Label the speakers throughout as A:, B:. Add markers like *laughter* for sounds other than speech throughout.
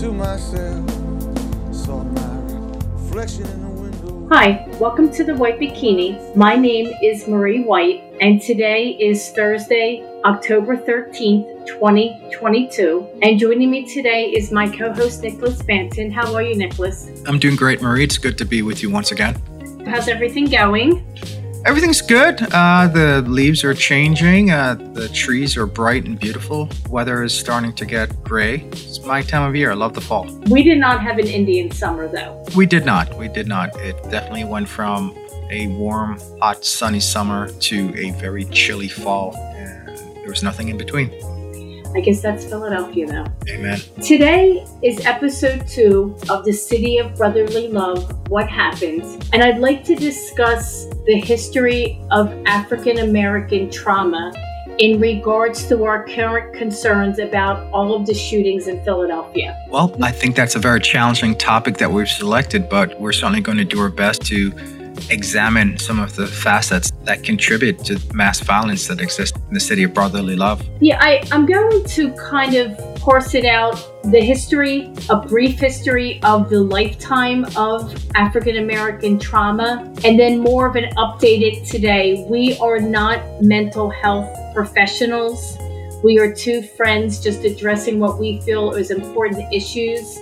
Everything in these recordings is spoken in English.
A: to myself. Saw my reflection in the window.
B: Hi, welcome to the White Bikini. My name is Marie White, and today is Thursday, October 13th, 2022. And joining me today is my co host, Nicholas Banton. How are you, Nicholas?
C: I'm doing great, Marie. It's good to be with you once again.
B: How's everything going?
C: Everything's good. Uh, the leaves are changing. Uh, the trees are bright and beautiful. Weather is starting to get gray. It's my time of year. I love the fall.
B: We did not have an Indian summer, though.
C: We did not. We did not. It definitely went from a warm, hot, sunny summer to a very chilly fall, and there was nothing in between.
B: I guess that's Philadelphia, though.
C: Amen.
B: Today is episode two of the City of Brotherly Love What Happened? And I'd like to discuss the history of African American trauma in regards to our current concerns about all of the shootings in Philadelphia.
C: Well, I think that's a very challenging topic that we've selected, but we're certainly going to do our best to examine some of the facets that contribute to mass violence that exists in the city of brotherly love.
B: Yeah, I, I'm going to kind of parse it out the history, a brief history of the lifetime of African American trauma, and then more of an updated today. We are not mental health professionals. We are two friends just addressing what we feel is important issues.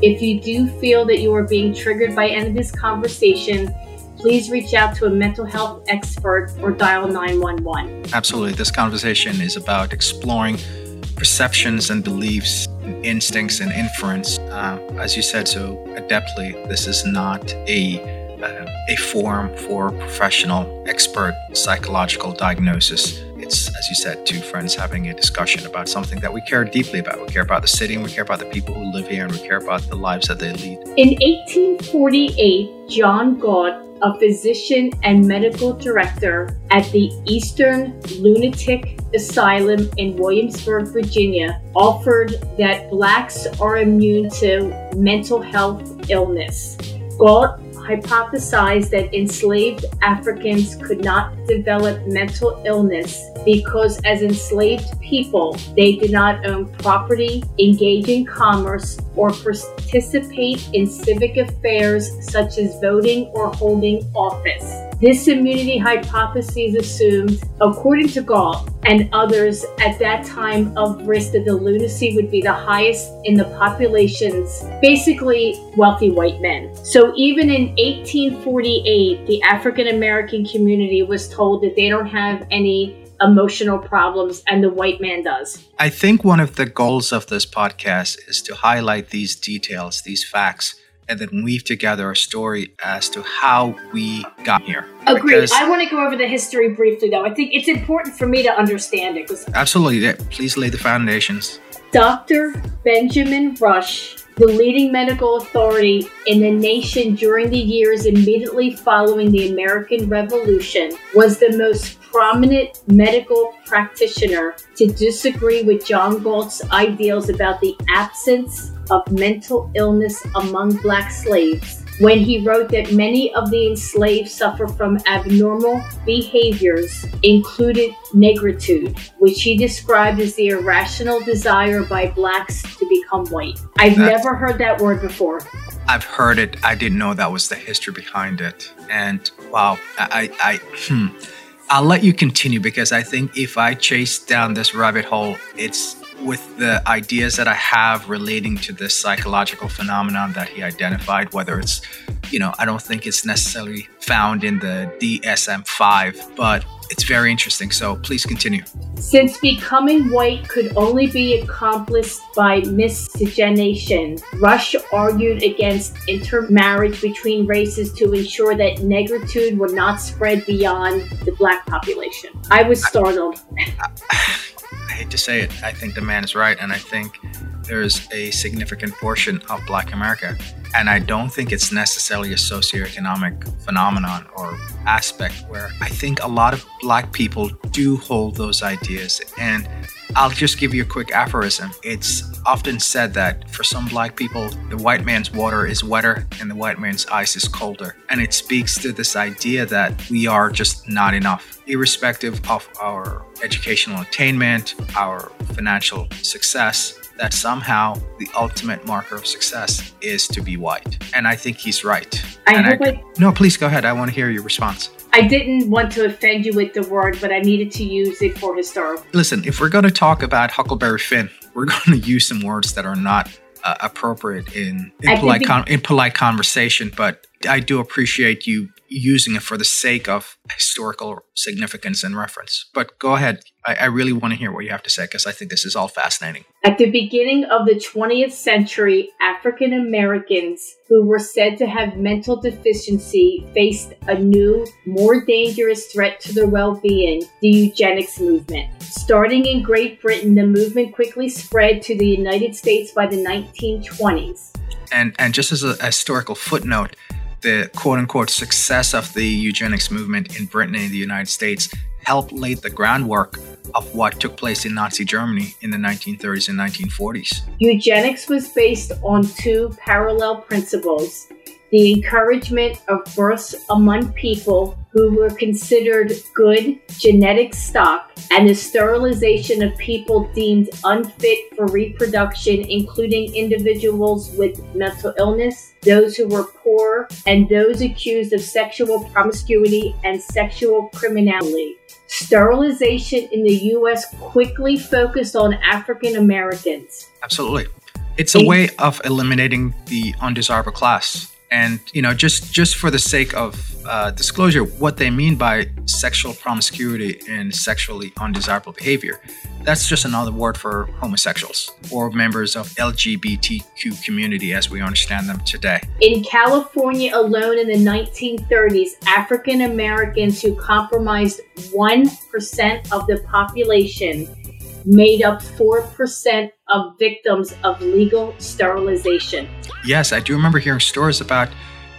B: If you do feel that you are being triggered by any of this conversation, please reach out to a mental health expert or dial 911.
C: Absolutely. This conversation is about exploring perceptions and beliefs, and instincts and inference. Uh, as you said so adeptly, this is not a uh, a forum for professional, expert psychological diagnosis. It's, as you said, two friends having a discussion about something that we care deeply about. We care about the city and we care about the people who live here and we care about the lives that they lead.
B: In 1848, John Galt a physician and medical director at the Eastern Lunatic Asylum in Williamsburg, Virginia, offered that blacks are immune to mental health illness. Galt hypothesized that enslaved Africans could not develop mental illness because, as enslaved people, they did not own property, engage in commerce, or participate in civic affairs such as voting or holding office. This immunity hypothesis assumed, according to Galt and others at that time of risk, that the lunacy would be the highest in the populations, basically wealthy white men. So even in 1848, the African American community was told that they don't have any emotional problems and the white man does.
C: I think one of the goals of this podcast is to highlight these details, these facts and then weave together a story as to how we got here.
B: Agreed. Because I want to go over the history briefly, though. I think it's important for me to understand it.
C: Absolutely. Yeah. Please lay the foundations.
B: Dr. Benjamin Rush, the leading medical authority in the nation during the years immediately following the American Revolution, was the most prominent medical practitioner to disagree with John Galt's ideals about the absence of mental illness among black slaves when he wrote that many of the enslaved suffer from abnormal behaviors, included negritude, which he described as the irrational desire by blacks to become white. I've That's, never heard that word before.
C: I've heard it. I didn't know that was the history behind it. And wow, I, I, hmm. I'll let you continue because I think if I chase down this rabbit hole, it's with the ideas that I have relating to this psychological phenomenon that he identified, whether it's, you know, I don't think it's necessarily found in the DSM 5, but it's very interesting. So please continue.
B: Since becoming white could only be accomplished by miscegenation, Rush argued against intermarriage between races to ensure that negritude would not spread beyond the black population. I was startled.
C: I hate to say it, I think the man is right, and I think there's a significant portion of Black America, and I don't think it's necessarily a socioeconomic phenomenon or aspect where I think a lot of Black people do hold those ideas, and I'll just give you a quick aphorism. It's often said that for some black people, the white man's water is wetter and the white man's ice is colder. And it speaks to this idea that we are just not enough, irrespective of our educational attainment, our financial success, that somehow the ultimate marker of success is to be white. And I think he's right.
B: I
C: and
B: hope I,
C: no, please go ahead. I want to hear your response.
B: I didn't want to offend you with the word, but I needed to use it for historical.
C: Listen, if we're going to talk about Huckleberry Finn, we're *laughs* going to use some words that are not uh, appropriate in in polite, con- in polite conversation. But I do appreciate you using it for the sake of historical significance and reference. But go ahead. I, I really want to hear what you have to say because I think this is all fascinating.
B: At the beginning of the 20th century, African Americans who were said to have mental deficiency faced a new, more dangerous threat to their well being the eugenics movement. Starting in Great Britain, the movement quickly spread to the United States by the 1920s.
C: And, and just as a, a historical footnote, the quote unquote success of the eugenics movement in Britain and the United States helped lay the groundwork of what took place in Nazi Germany in the 1930s and 1940s.
B: Eugenics was based on two parallel principles the encouragement of births among people who were considered good genetic stock, and the sterilization of people deemed unfit for reproduction, including individuals with mental illness, those who were poor, and those accused of sexual promiscuity and sexual criminality. Sterilization in the U.S. quickly focused on African Americans.
C: Absolutely. It's a way of eliminating the undesirable class and you know just just for the sake of uh, disclosure what they mean by sexual promiscuity and sexually undesirable behavior that's just another word for homosexuals or members of lgbtq community as we understand them today.
B: In california alone in the 1930s african americans who comprised 1% of the population made up 4% of victims of legal sterilization.
C: Yes, I do remember hearing stories about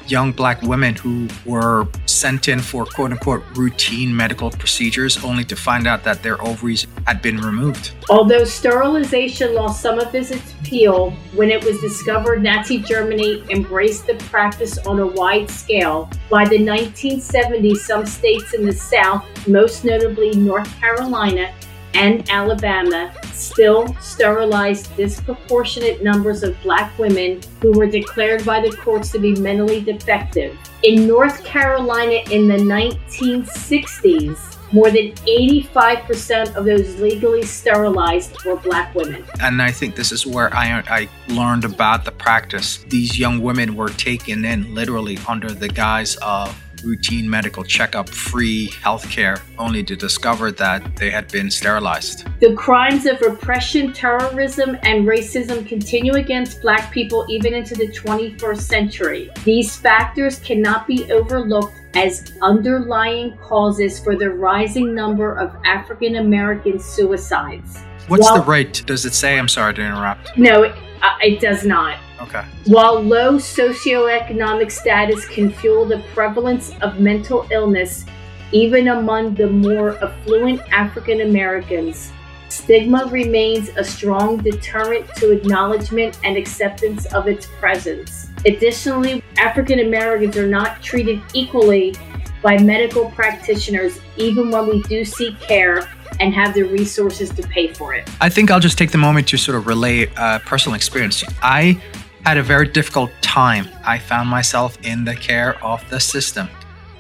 C: young black women who were sent in for quote unquote routine medical procedures only to find out that their ovaries had been removed.
B: Although sterilization lost some of its appeal when it was discovered Nazi Germany embraced the practice on a wide scale, by the 1970s, some states in the South, most notably North Carolina, and Alabama still sterilized disproportionate numbers of black women who were declared by the courts to be mentally defective. In North Carolina in the 1960s, more than 85% of those legally sterilized were black women.
C: And I think this is where I, I learned about the practice. These young women were taken in literally under the guise of routine medical checkup, free healthcare, only to discover that they had been sterilized.
B: The crimes of repression, terrorism, and racism continue against Black people even into the 21st century. These factors cannot be overlooked as underlying causes for the rising number of African American suicides.
C: What's While, the rate? Does it say? I'm sorry to interrupt.
B: No, it, uh, it does not.
C: Okay.
B: While low socioeconomic status can fuel the prevalence of mental illness, even among the more affluent African Americans, stigma remains a strong deterrent to acknowledgement and acceptance of its presence. Additionally, African Americans are not treated equally by medical practitioners, even when we do seek care and have the resources to pay for it.
C: I think I'll just take the moment to sort of relay a personal experience. I had a very difficult time. I found myself in the care of the system.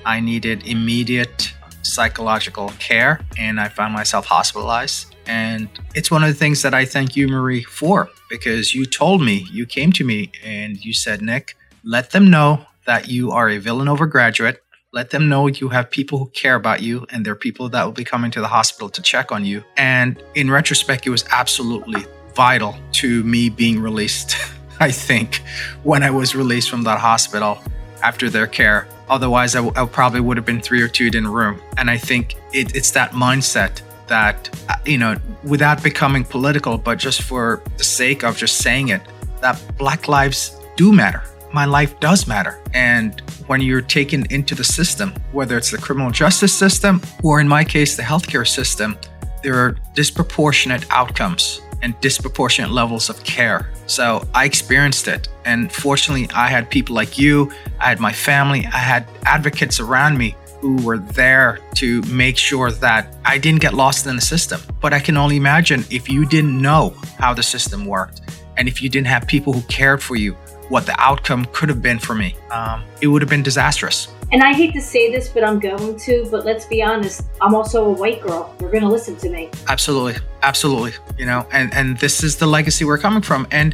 C: I needed immediate psychological care and I found myself hospitalized. And it's one of the things that I thank you, Marie, for because you told me, you came to me and you said, Nick, let them know that you are a Villanova graduate let them know you have people who care about you and there are people that will be coming to the hospital to check on you. And in retrospect, it was absolutely vital to me being released, *laughs* *laughs* I think, when I was released from that hospital after their care. Otherwise, I, probably would have been three or two in a room. And I think it, it's that mindset that, uh, you know, without becoming political, but just for the sake of just saying it, that Black lives do matter my life does matter. And when you're taken into the system, whether it's the criminal justice system or in my case, the healthcare system, there are disproportionate outcomes and disproportionate levels of care. So I experienced it. And fortunately, I had people like you, I had my family, I had advocates around me who were there to make sure that I didn't get lost in the system. But I can only imagine if you didn't know how the system worked and if you didn't have people who cared for you, what the outcome could have been for me. Um, it would have been disastrous.
B: And I hate to say this, but I'm going to. But let's be honest, I'm also a white girl. You're going to listen to me.
C: Absolutely, absolutely. You know, and and this is the legacy we're coming from. And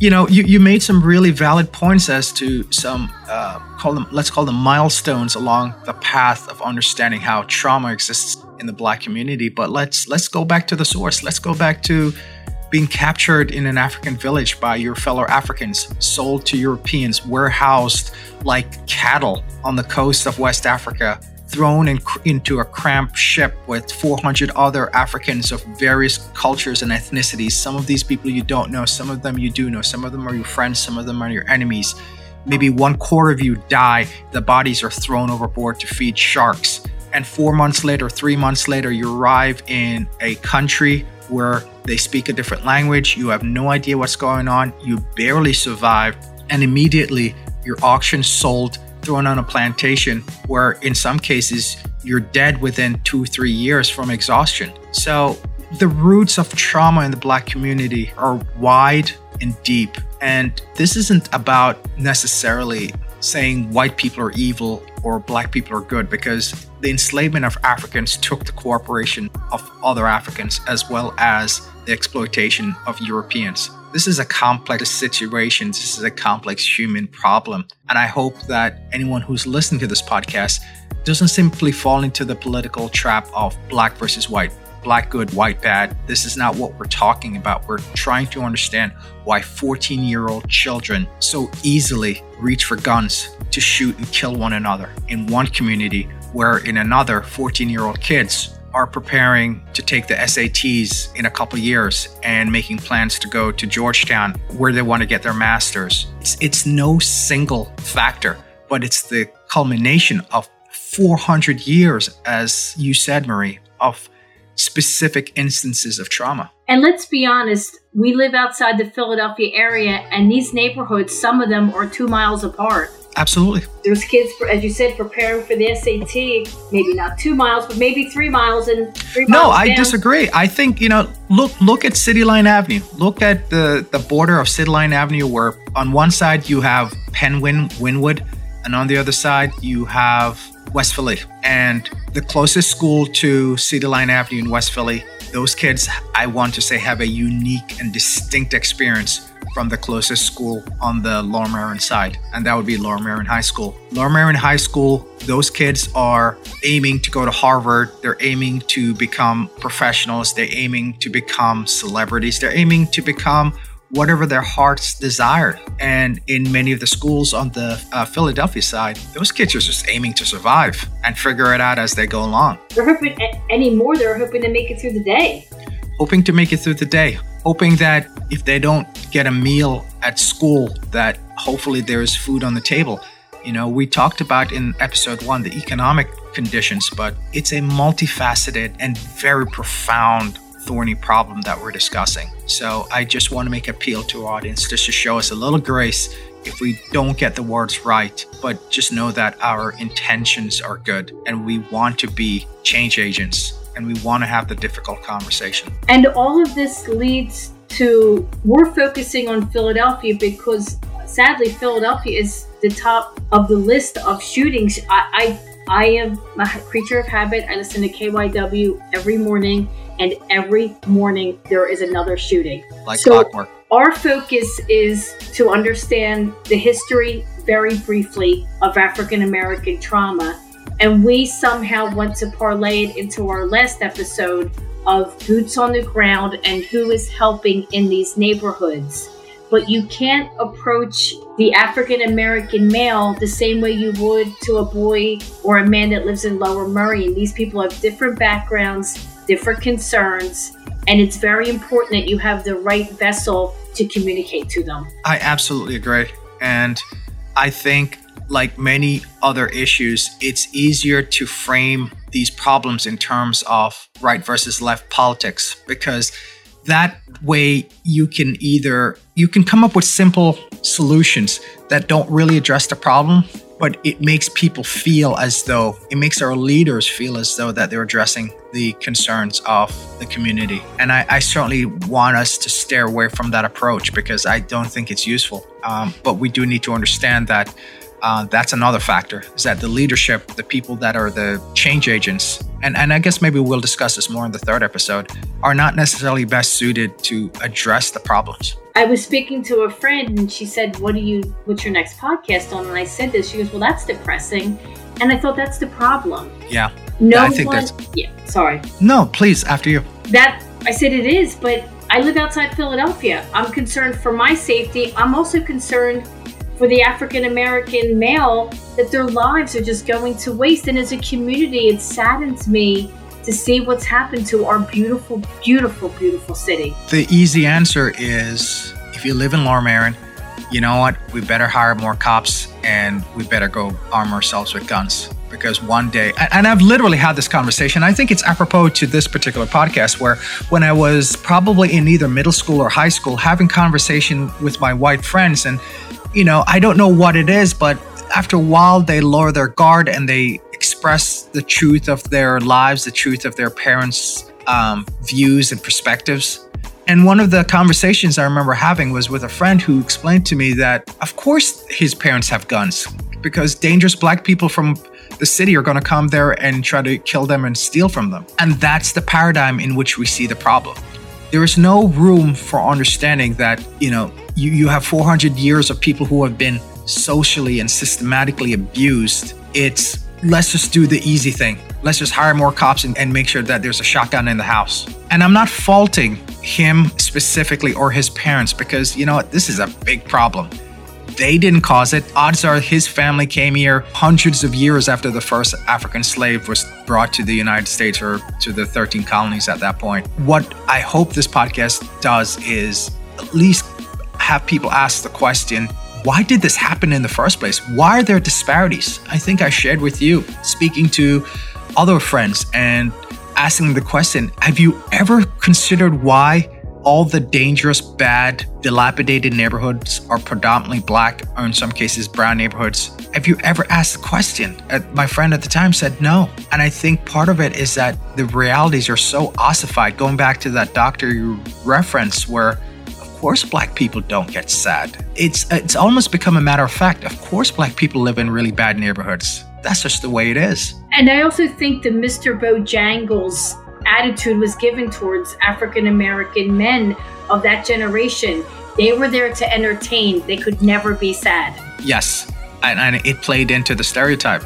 C: you know, you, you made some really valid points as to some uh, call them let's call them milestones along the path of understanding how trauma exists in the Black community. But let's let's go back to the source. Let's go back to being captured in an African village by your fellow Africans, sold to Europeans, warehoused like cattle on the coast of West Africa, thrown in, into a cramped ship with 400 other Africans of various cultures and ethnicities. Some of these people you don't know, some of them you do know, some of them are your friends, some of them are your enemies. Maybe one quarter of you die, the bodies are thrown overboard to feed sharks. And four months later, three months later, you arrive in a country where they speak a different language, you have no idea what's going on, you barely survive, and immediately your auction sold, thrown on a plantation where in some cases you're dead within two, three years from exhaustion. So the roots of trauma in the Black community are wide and deep. And this isn't about necessarily saying white people are evil or black people are good because the enslavement of Africans took the cooperation of other Africans as well as the exploitation of Europeans. This is a complex situation. This is a complex human problem. And I hope that anyone who's listening to this podcast doesn't simply fall into the political trap of black versus white, black good, white bad. This is not what we're talking about. We're trying to understand why 14 year old children so easily reach for guns to shoot and kill one another in one community, where in another, 14 year old kids are preparing to take the SATs in a couple years and making plans to go to Georgetown where they want to get their master's. It's, it's no single factor, but it's the culmination of 400 years, as you said, Marie, of specific instances of trauma.
B: And let's be honest, we live outside the Philadelphia area, and these neighborhoods, some of them are two miles apart.
C: Absolutely.
B: There's kids, as you said, preparing for the SAT. Maybe not two miles, but maybe three miles and three
C: no,
B: miles.
C: No, I
B: down.
C: disagree. I think you know, look, look at City Line Avenue. Look at the the border of City Line Avenue, where on one side you have Penn-Wyn, Wynnewood, and on the other side you have West Philly. And the closest school to City Line Avenue in West Philly, those kids, I want to say, have a unique and distinct experience from the closest school on the Lower side, and that would be Lower High School. Lower High School, those kids are aiming to go to Harvard. They're aiming to become professionals. They're aiming to become celebrities. They're aiming to become whatever their hearts desire. And in many of the schools on the uh, Philadelphia side, those kids are just aiming to survive and figure it out as they go along.
B: They're hoping anymore. They're hoping to make it through the day.
C: Hoping to make it through the day. Hoping that if they don't get a meal at school, that hopefully there is food on the table. You know, we talked about in episode one the economic conditions, but it's a multifaceted and very profound thorny problem that we're discussing. So I just want to make appeal to our audience just to show us a little grace if we don't get the words right, but just know that our intentions are good and we want to be change agents and we want to have the difficult conversation.
B: And all of this leads to we're focusing on Philadelphia because sadly Philadelphia is the top of the list of shootings. I I, I am a creature of habit. I listen to KYW every morning and every morning there is another shooting.
C: Like so clockwork.
B: Our focus is to understand the history very briefly of African American trauma. And we somehow want to parlay it into our last episode of boots on the ground and who is helping in these neighborhoods. But you can't approach the African American male the same way you would to a boy or a man that lives in Lower Merion. And These people have different backgrounds, different concerns, and it's very important that you have the right vessel to communicate to them.
C: I absolutely agree. And I think, like many other issues, it's easier to frame these problems in terms of right versus left politics because that way you can either you can come up with simple solutions that don't really address the problem but it makes people feel as though it makes our leaders feel as though that they're addressing the concerns of the community. And i, I certainly want us to steer away from that approach because i don't think it's useful. Um, but we do need to understand that uh, that's another factor is that the leadership the people that are the change agents and, and i guess maybe we'll discuss this more in the third episode are not necessarily best suited to address the problems
B: I was speaking to a friend and she said, What do you what's your next podcast on? And I said this. She goes, Well, that's depressing. And I thought that's the problem.
C: yeah
B: No
C: I think
B: one
C: that's-
B: Yeah, sorry.
C: no please after you
B: That I said it is, but I live outside Philadelphia. I'm concerned for my safety. I'm also concerned for the African American male that their lives are just going to waste. And as a community, it saddens me to see what's happened to our beautiful, beautiful, beautiful city.
C: The easy answer is if you live in Lower Merion, you know what? We better hire more cops and we better go arm ourselves with guns. Because one day, and I've literally had this conversation. I think it's apropos to this particular podcast where when I was probably in either middle school or high school, having conversation with my white friends, and you know, I don't know what it is, but after a while, they lower their guard and they express the truth of their lives, the truth of their parents' um, views and perspectives. And one of the conversations I remember having was with a friend who explained to me that, of course, his parents have guns because dangerous black people from the city are going to come there and try to kill them and steal from them. And that's the paradigm in which we see the problem. There is no room for understanding that, you know, you, you have 400 years of people who have been socially and systematically abused. It's let's just do the easy thing. Let's just hire more cops and, and make sure that there's a shotgun in the house. And I'm not faulting him specifically or his parents because, you know what, this is a big problem. They didn't cause it. Odds are his family came here hundreds of years after the first African slave was brought to the United States or to the 13 colonies at that point. What I hope this podcast does is at least have people ask the question why did this happen in the first place? Why are there disparities? I think I shared with you speaking to other friends and asking the question Have you ever considered why all the dangerous, bad, dilapidated neighborhoods are predominantly black or in some cases brown neighborhoods? Have you ever asked the question? Uh, my friend at the time said no. And I think part of it is that the realities are so ossified. Going back to that doctor you referenced, where of course black people don't get sad. It's it's almost become a matter of fact. Of course black people live in really bad neighborhoods. That's just the way it is.
B: And I also think the Mr. Bojangles attitude was given towards African American men of that generation. They were there to entertain, they could never be sad.
C: Yes, and, and it played into the stereotype.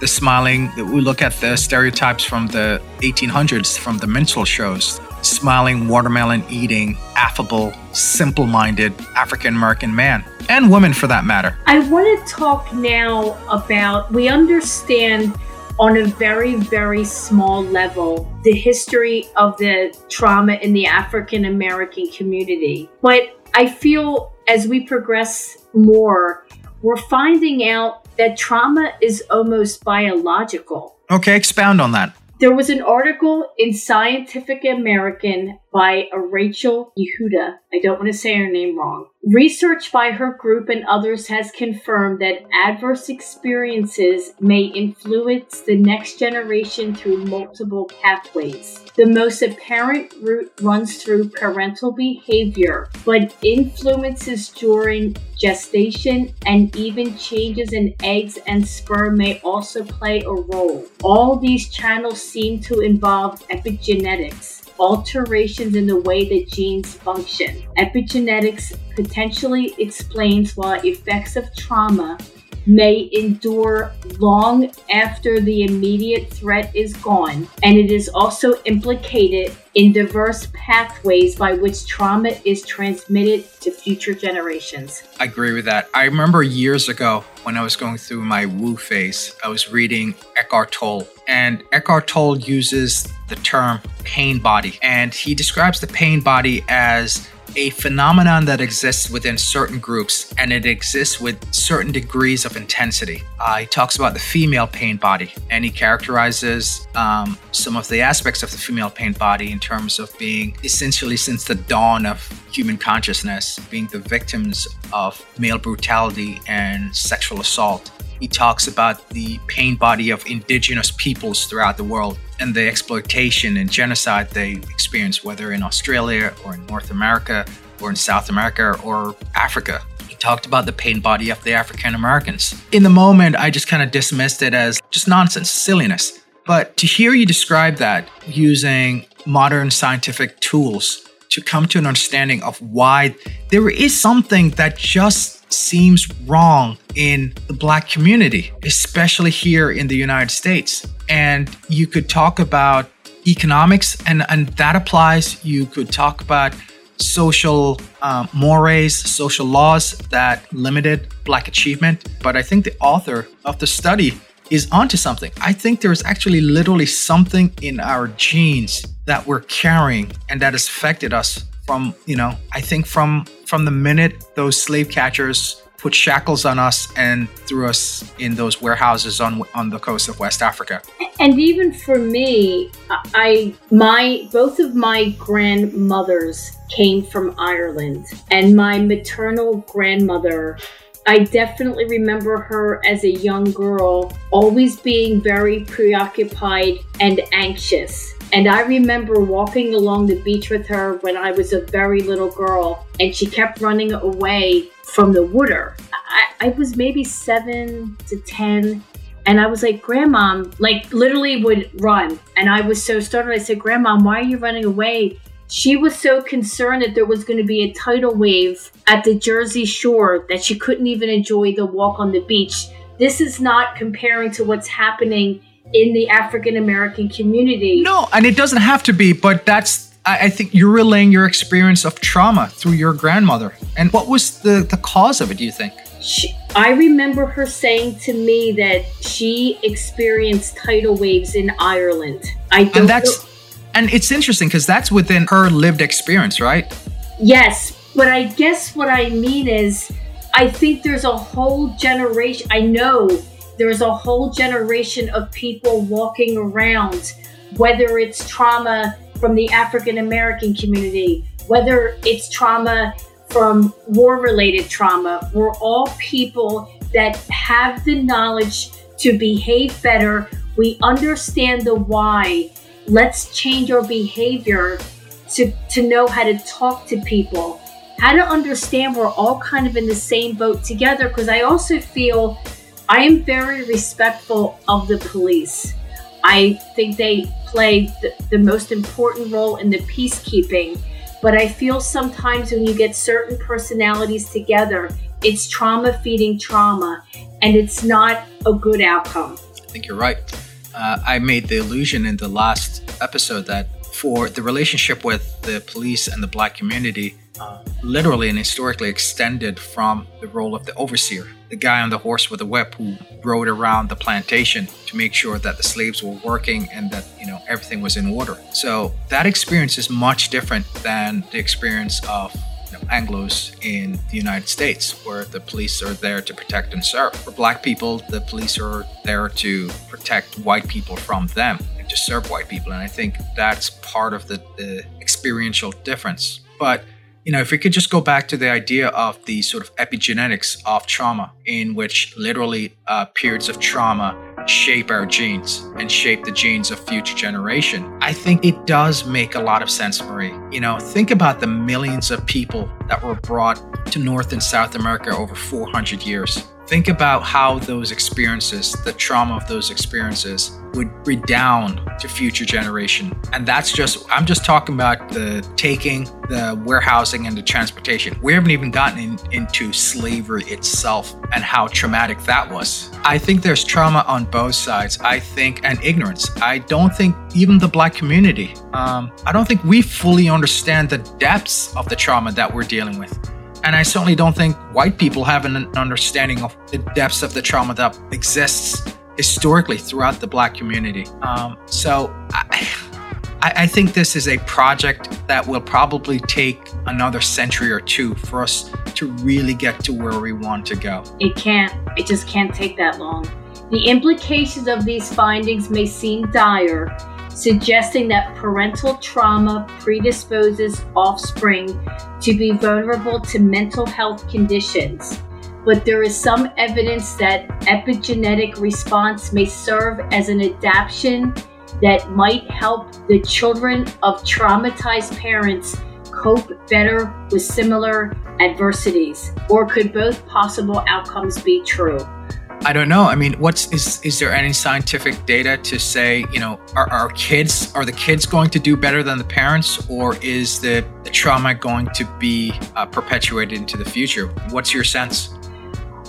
C: The smiling, we look at the stereotypes from the 1800s, from the minstrel shows. Smiling, watermelon eating, affable, simple minded African American man, and woman for that matter.
B: I want to talk now about we understand on a very, very small level the history of the trauma in the African American community. But I feel as we progress more, we're finding out that trauma is almost biological.
C: Okay, expound on that.
B: There was an article in Scientific American by a Rachel Yehuda. I don't want to say her name wrong. Research by her group and others has confirmed that adverse experiences may influence the next generation through multiple pathways. The most apparent route runs through parental behavior, but influences during gestation and even changes in eggs and sperm may also play a role. All these channels seem to involve epigenetics alterations in the way that genes function. Epigenetics potentially explains why effects of trauma may endure long after the immediate threat is gone, and it is also implicated in diverse pathways by which trauma is transmitted to future generations.
C: I agree with that. I remember years ago when I was going through my woo phase, I was reading Eckhart Tolle, and Eckhart Tolle uses the term pain body, and he describes the pain body as a phenomenon that exists within certain groups and it exists with certain degrees of intensity. Uh, he talks about the female pain body and he characterizes um, some of the aspects of the female pain body in terms of being essentially since the dawn of human consciousness, being the victims of male brutality and sexual assault. He talks about the pain body of indigenous peoples throughout the world and the exploitation and genocide they experience, whether in Australia or in North America or in South America or Africa. He talked about the pain body of the African Americans. In the moment, I just kind of dismissed it as just nonsense, silliness. But to hear you describe that using modern scientific tools to come to an understanding of why there is something that just seems wrong in the black community, especially here in the United States. And you could talk about economics, and, and that applies. You could talk about social um, mores, social laws that limited black achievement. But I think the author of the study is onto something. I think there's actually literally something in our genes that we're carrying and that has affected us from you know i think from from the minute those slave catchers put shackles on us and threw us in those warehouses on on the coast of west africa
B: and even for me i my both of my grandmothers came from ireland and my maternal grandmother I definitely remember her as a young girl always being very preoccupied and anxious. And I remember walking along the beach with her when I was a very little girl, and she kept running away from the water. I, I was maybe seven to 10. And I was like, Grandma, like literally would run. And I was so startled. I said, Grandma, why are you running away? She was so concerned that there was going to be a tidal wave at the Jersey shore that she couldn't even enjoy the walk on the beach. This is not comparing to what's happening in the African American community.
C: No, and it doesn't have to be, but that's I, I, think you're relaying your experience of trauma through your grandmother. And what was the, the cause of it, do you think?
B: She, I remember her saying to me that she experienced tidal waves in Ireland. I don't
C: and that's know. And it's interesting because that's within her lived experience, right?
B: Yes, but I guess what I mean is I think there's a whole generation I know there's a whole generation of people walking around, whether it's trauma from the African American community, whether it's trauma from war related trauma. We're all people that have the knowledge to behave better. We understand the why. Let's change our behavior to, to know how to talk to people, how to understand we're all kind of in the same boat together. Because I also feel I am very respectful of the police. I think they play the, the, most important role in the peacekeeping. But I feel sometimes when you get certain personalities together, it's trauma feeding trauma, and it's not a good outcome.
C: I think you're right. Uh, I made the illusion in the last episode that for the relationship with the police and the black community, uh, literally and historically extended from the role of the overseer the guy on the horse with a whip who rode around the plantation to make sure that the slaves were working and that you know everything was in order. So that experience is much different than the experience of Anglo's in the United States, where the police are there to protect and serve. For Black people, the police are there to protect white people from them and to serve white people, and I think that's part of the, the experiential difference. But you know, if we could just go back to the idea of the sort of epigenetics of trauma, in which literally uh, periods of trauma shape our genes and shape the genes of future generation, I think it does make a lot of sense, Marie. You know, think about the millions of people that were brought to North and South America over 400 years think about how those experiences, the trauma of those experiences, would redound to future generation. And that's just, I'm just talking about the taking, the warehousing, and the transportation. We haven't even gotten in, into slavery itself and how traumatic that was. I think there's trauma on both sides. I think, and ignorance. I don't think even the black community, um, I don't think we fully understand the depths of the trauma that we're dealing with. And I certainly don't think white people have an understanding of the depths of the trauma that exists historically throughout the black community. Um, so I, I, think this is a project that will probably take another century or two for us to really get to where we want to go.
B: It can't, it just can't take that long. The implications of these findings may seem dire, suggesting that parental trauma predisposes offspring to be vulnerable to mental health conditions. But there is some evidence that epigenetic response may serve as an adaptation that might help the children of traumatized parents cope better with similar adversities? Or could both possible outcomes be true?
C: I don't know. I mean, what's is is there any scientific data to say, you know, are our kids are the kids going to do better than the parents, or is the, the trauma going to be uh, perpetuated into the future? What's your sense?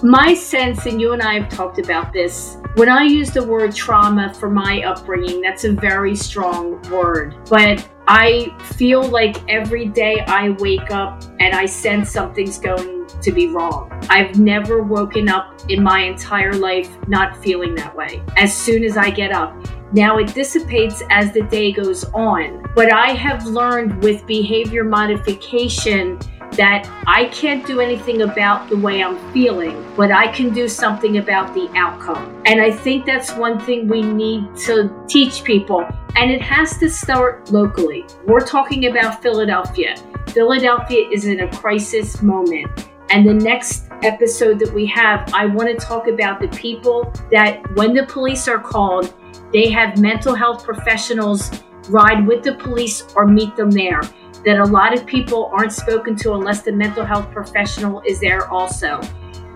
B: My sense, and you and I have talked about this, when I use the word trauma for my upbringing, that's a very strong word. But I feel like every day I wake up and I sense something's going to be wrong. I've never woken up in my entire life not feeling that way. As soon as I get up, now it dissipates as the day goes on. But I have learned with behavior modification that I can't do anything about the way I'm feeling, but I can do something about the outcome. And I think that's one thing we need to teach people. And it has to start locally. We're talking about Philadelphia. Philadelphia is in a crisis moment. And the next episode that we have, I want to talk about the people that, when the police are called, they have mental health professionals ride with the police or meet them there that a lot of people aren't spoken to unless the mental health professional is there also.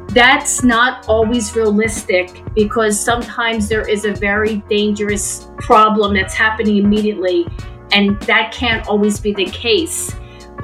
B: That's not always realistic because sometimes there is a very dangerous problem that's happening immediately, and that can't always be the case.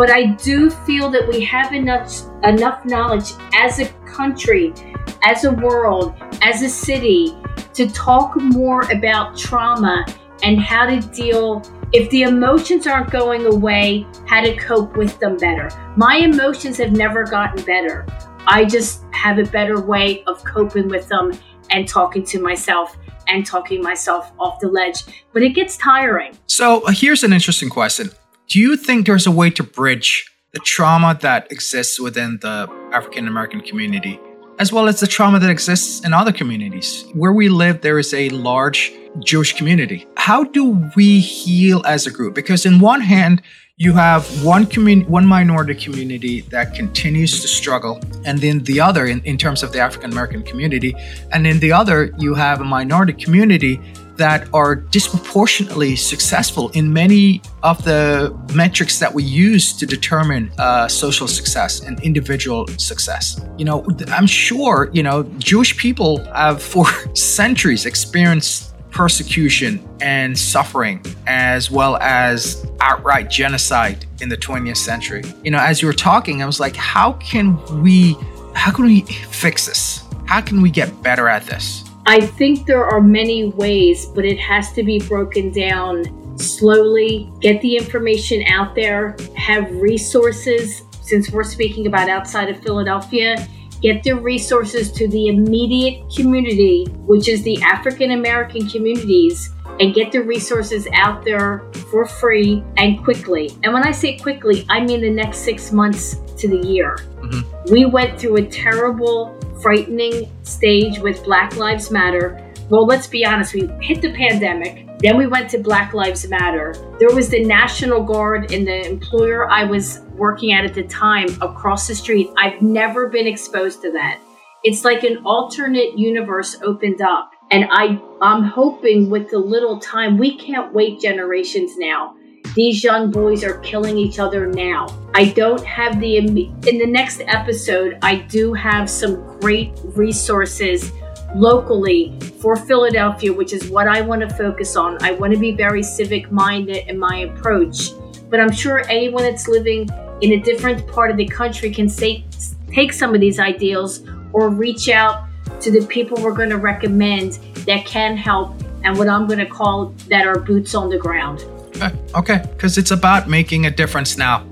B: But I do feel that we have enough enough knowledge as a country, as a world, as a city to talk more about trauma and how to deal if the emotions aren't going away, how to cope with them better. My emotions have never gotten better. I just have a better way of coping with them and talking to myself and talking myself off the ledge. But it gets tiring.
C: So uh, here's an interesting question. Do you think there's a way to bridge the trauma that exists within the African American community as well as the trauma that exists in other communities. Where we live, there is a large Jewish community. How do we heal as a group? Because in one hand, you have one community, one minority community that continues to struggle, and then the other, in, in terms of the African American community, and in the other, you have a minority community that are disproportionately successful in many of the metrics that we use to determine uh, social success and individual success. You know, I'm sure, you know, Jewish people have for *laughs* centuries experienced persecution and suffering, as well as outright genocide in the 20th century. You know, as you were talking, I was like, how can we, how can we fix this? How can we get better at this?
B: I think there are many ways, but it has to be broken down slowly. Get the information out there, have resources. Since we're speaking about outside of Philadelphia, get the resources to the immediate community, which is the African American communities, and get the resources out there for free and quickly. And when I say quickly, I mean the next six months to the year. Mm-hmm. We went through a terrible frightening stage with Black Lives Matter. Well, let's be honest, we hit the pandemic. Then we went to Black Lives Matter. There was the National Guard and the employer I was working at at the time across the street. I've never been exposed to that. It's like an alternate universe opened up. And I, I'm hoping with the little time, we can't wait generations now these young boys are killing each other now. I don't have the, in the next episode, I do have some great resources locally for Philadelphia, which is what I want to focus on. I want to be very civic minded in my approach, but I'm sure anyone that's living in a different part of the country can say, take some of these ideals or reach out to the people we're going to recommend that can help and what I'm going to call that are boots on the ground.
C: Okay, okay, because it's about making a difference now,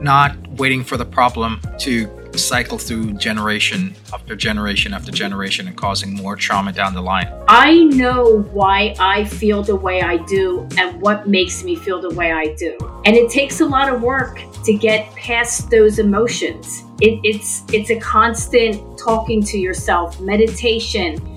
C: not waiting for the problem to cycle through generation after generation after generation and causing more trauma down the line.
B: I know why I feel the way I do and what makes me feel the way I do. And it takes a lot of work to get past those emotions. It, it's it's a constant talking to yourself, meditation.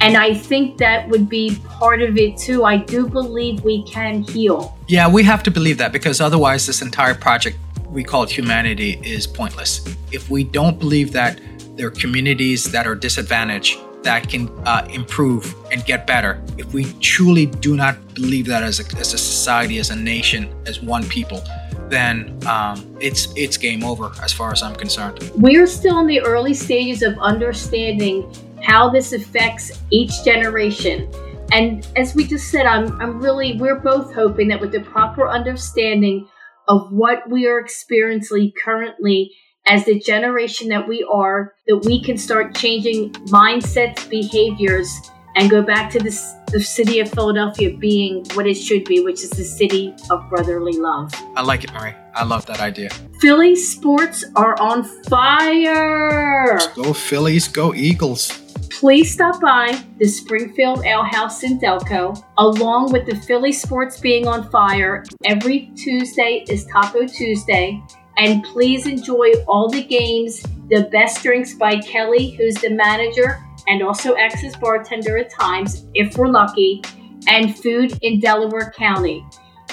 B: And I think that would be part of it too. I do believe we can heal.
C: Yeah, we have to believe that because otherwise, this entire project we call humanity is pointless. If we don't believe that there are communities that are disadvantaged that can uh, improve and get better, if we truly do not believe that as a, as a society, as a nation, as one people, then um, it's it's game over as far as I'm concerned.
B: We're still in the early stages of understanding how this affects each generation. And as we just said, I'm, I'm really, we're both hoping that with the proper understanding of what we are experiencing currently as the generation that we are, that we can start changing mindsets, behaviors, and go back to this, the city of Philadelphia being what it should be, which is the city of brotherly love.
C: I like it, Marie. I love that idea.
B: Philly sports are on fire.
C: Go Phillies, go Eagles
B: please stop by the Springfield Ale House in Delco. Along with the Philly sports being on fire, every Tuesday is Taco Tuesday. And please enjoy all the games, the best drinks by Kelly, who's the manager and also as bartender at times, if we're lucky, and food in Delaware County.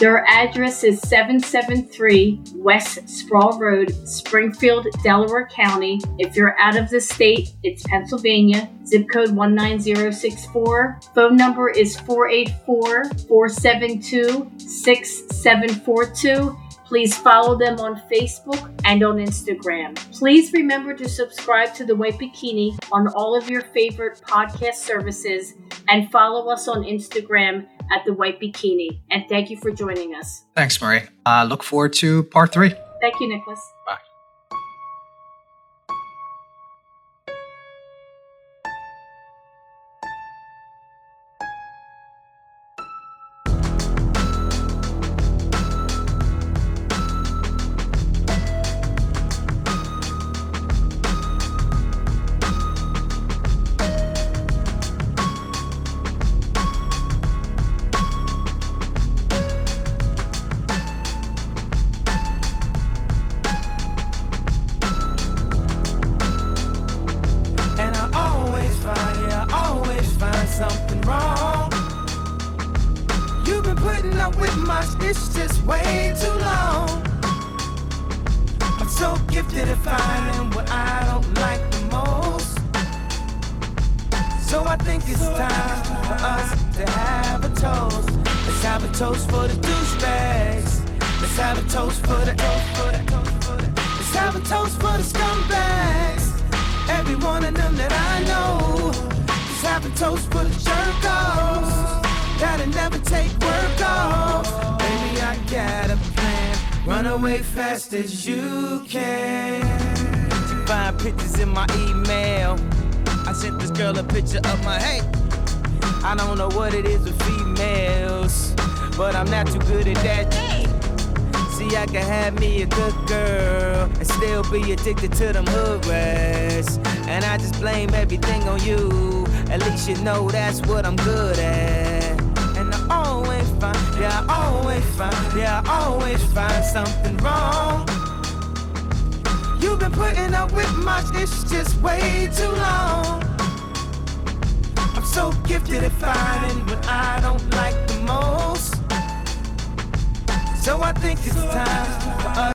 B: Their address is 773 West Sproul Road, Springfield, Delaware County. If you're out of the state, it's Pennsylvania, zip code 19064. Phone number is 484 472 6742. Please follow them on Facebook and on Instagram. Please remember to subscribe to The White Bikini on all of your favorite podcast services and follow us on Instagram at The White Bikini. And thank you for joining us.
C: Thanks, Marie. Uh, look forward to part three.
B: Thank you, Nicholas.
C: Bye.
D: the douchebags. Let's have a toast for the Let's have a toast for the scumbags. Every one of them that I know. Let's have a toast for the jerkos. That'll never take work off. Baby, I got a plan. Run away fast as you can. You find pictures in my email. I sent this girl a picture of my hey. I don't know what it is with females addicted to them hood rats. And I just blame everything on you. At least you know that's what I'm good at. And I always find, yeah, I always find, yeah, I always find something wrong. You've been putting up with my it's just way too long. I'm so gifted at finding what I don't like the most. So I think it's time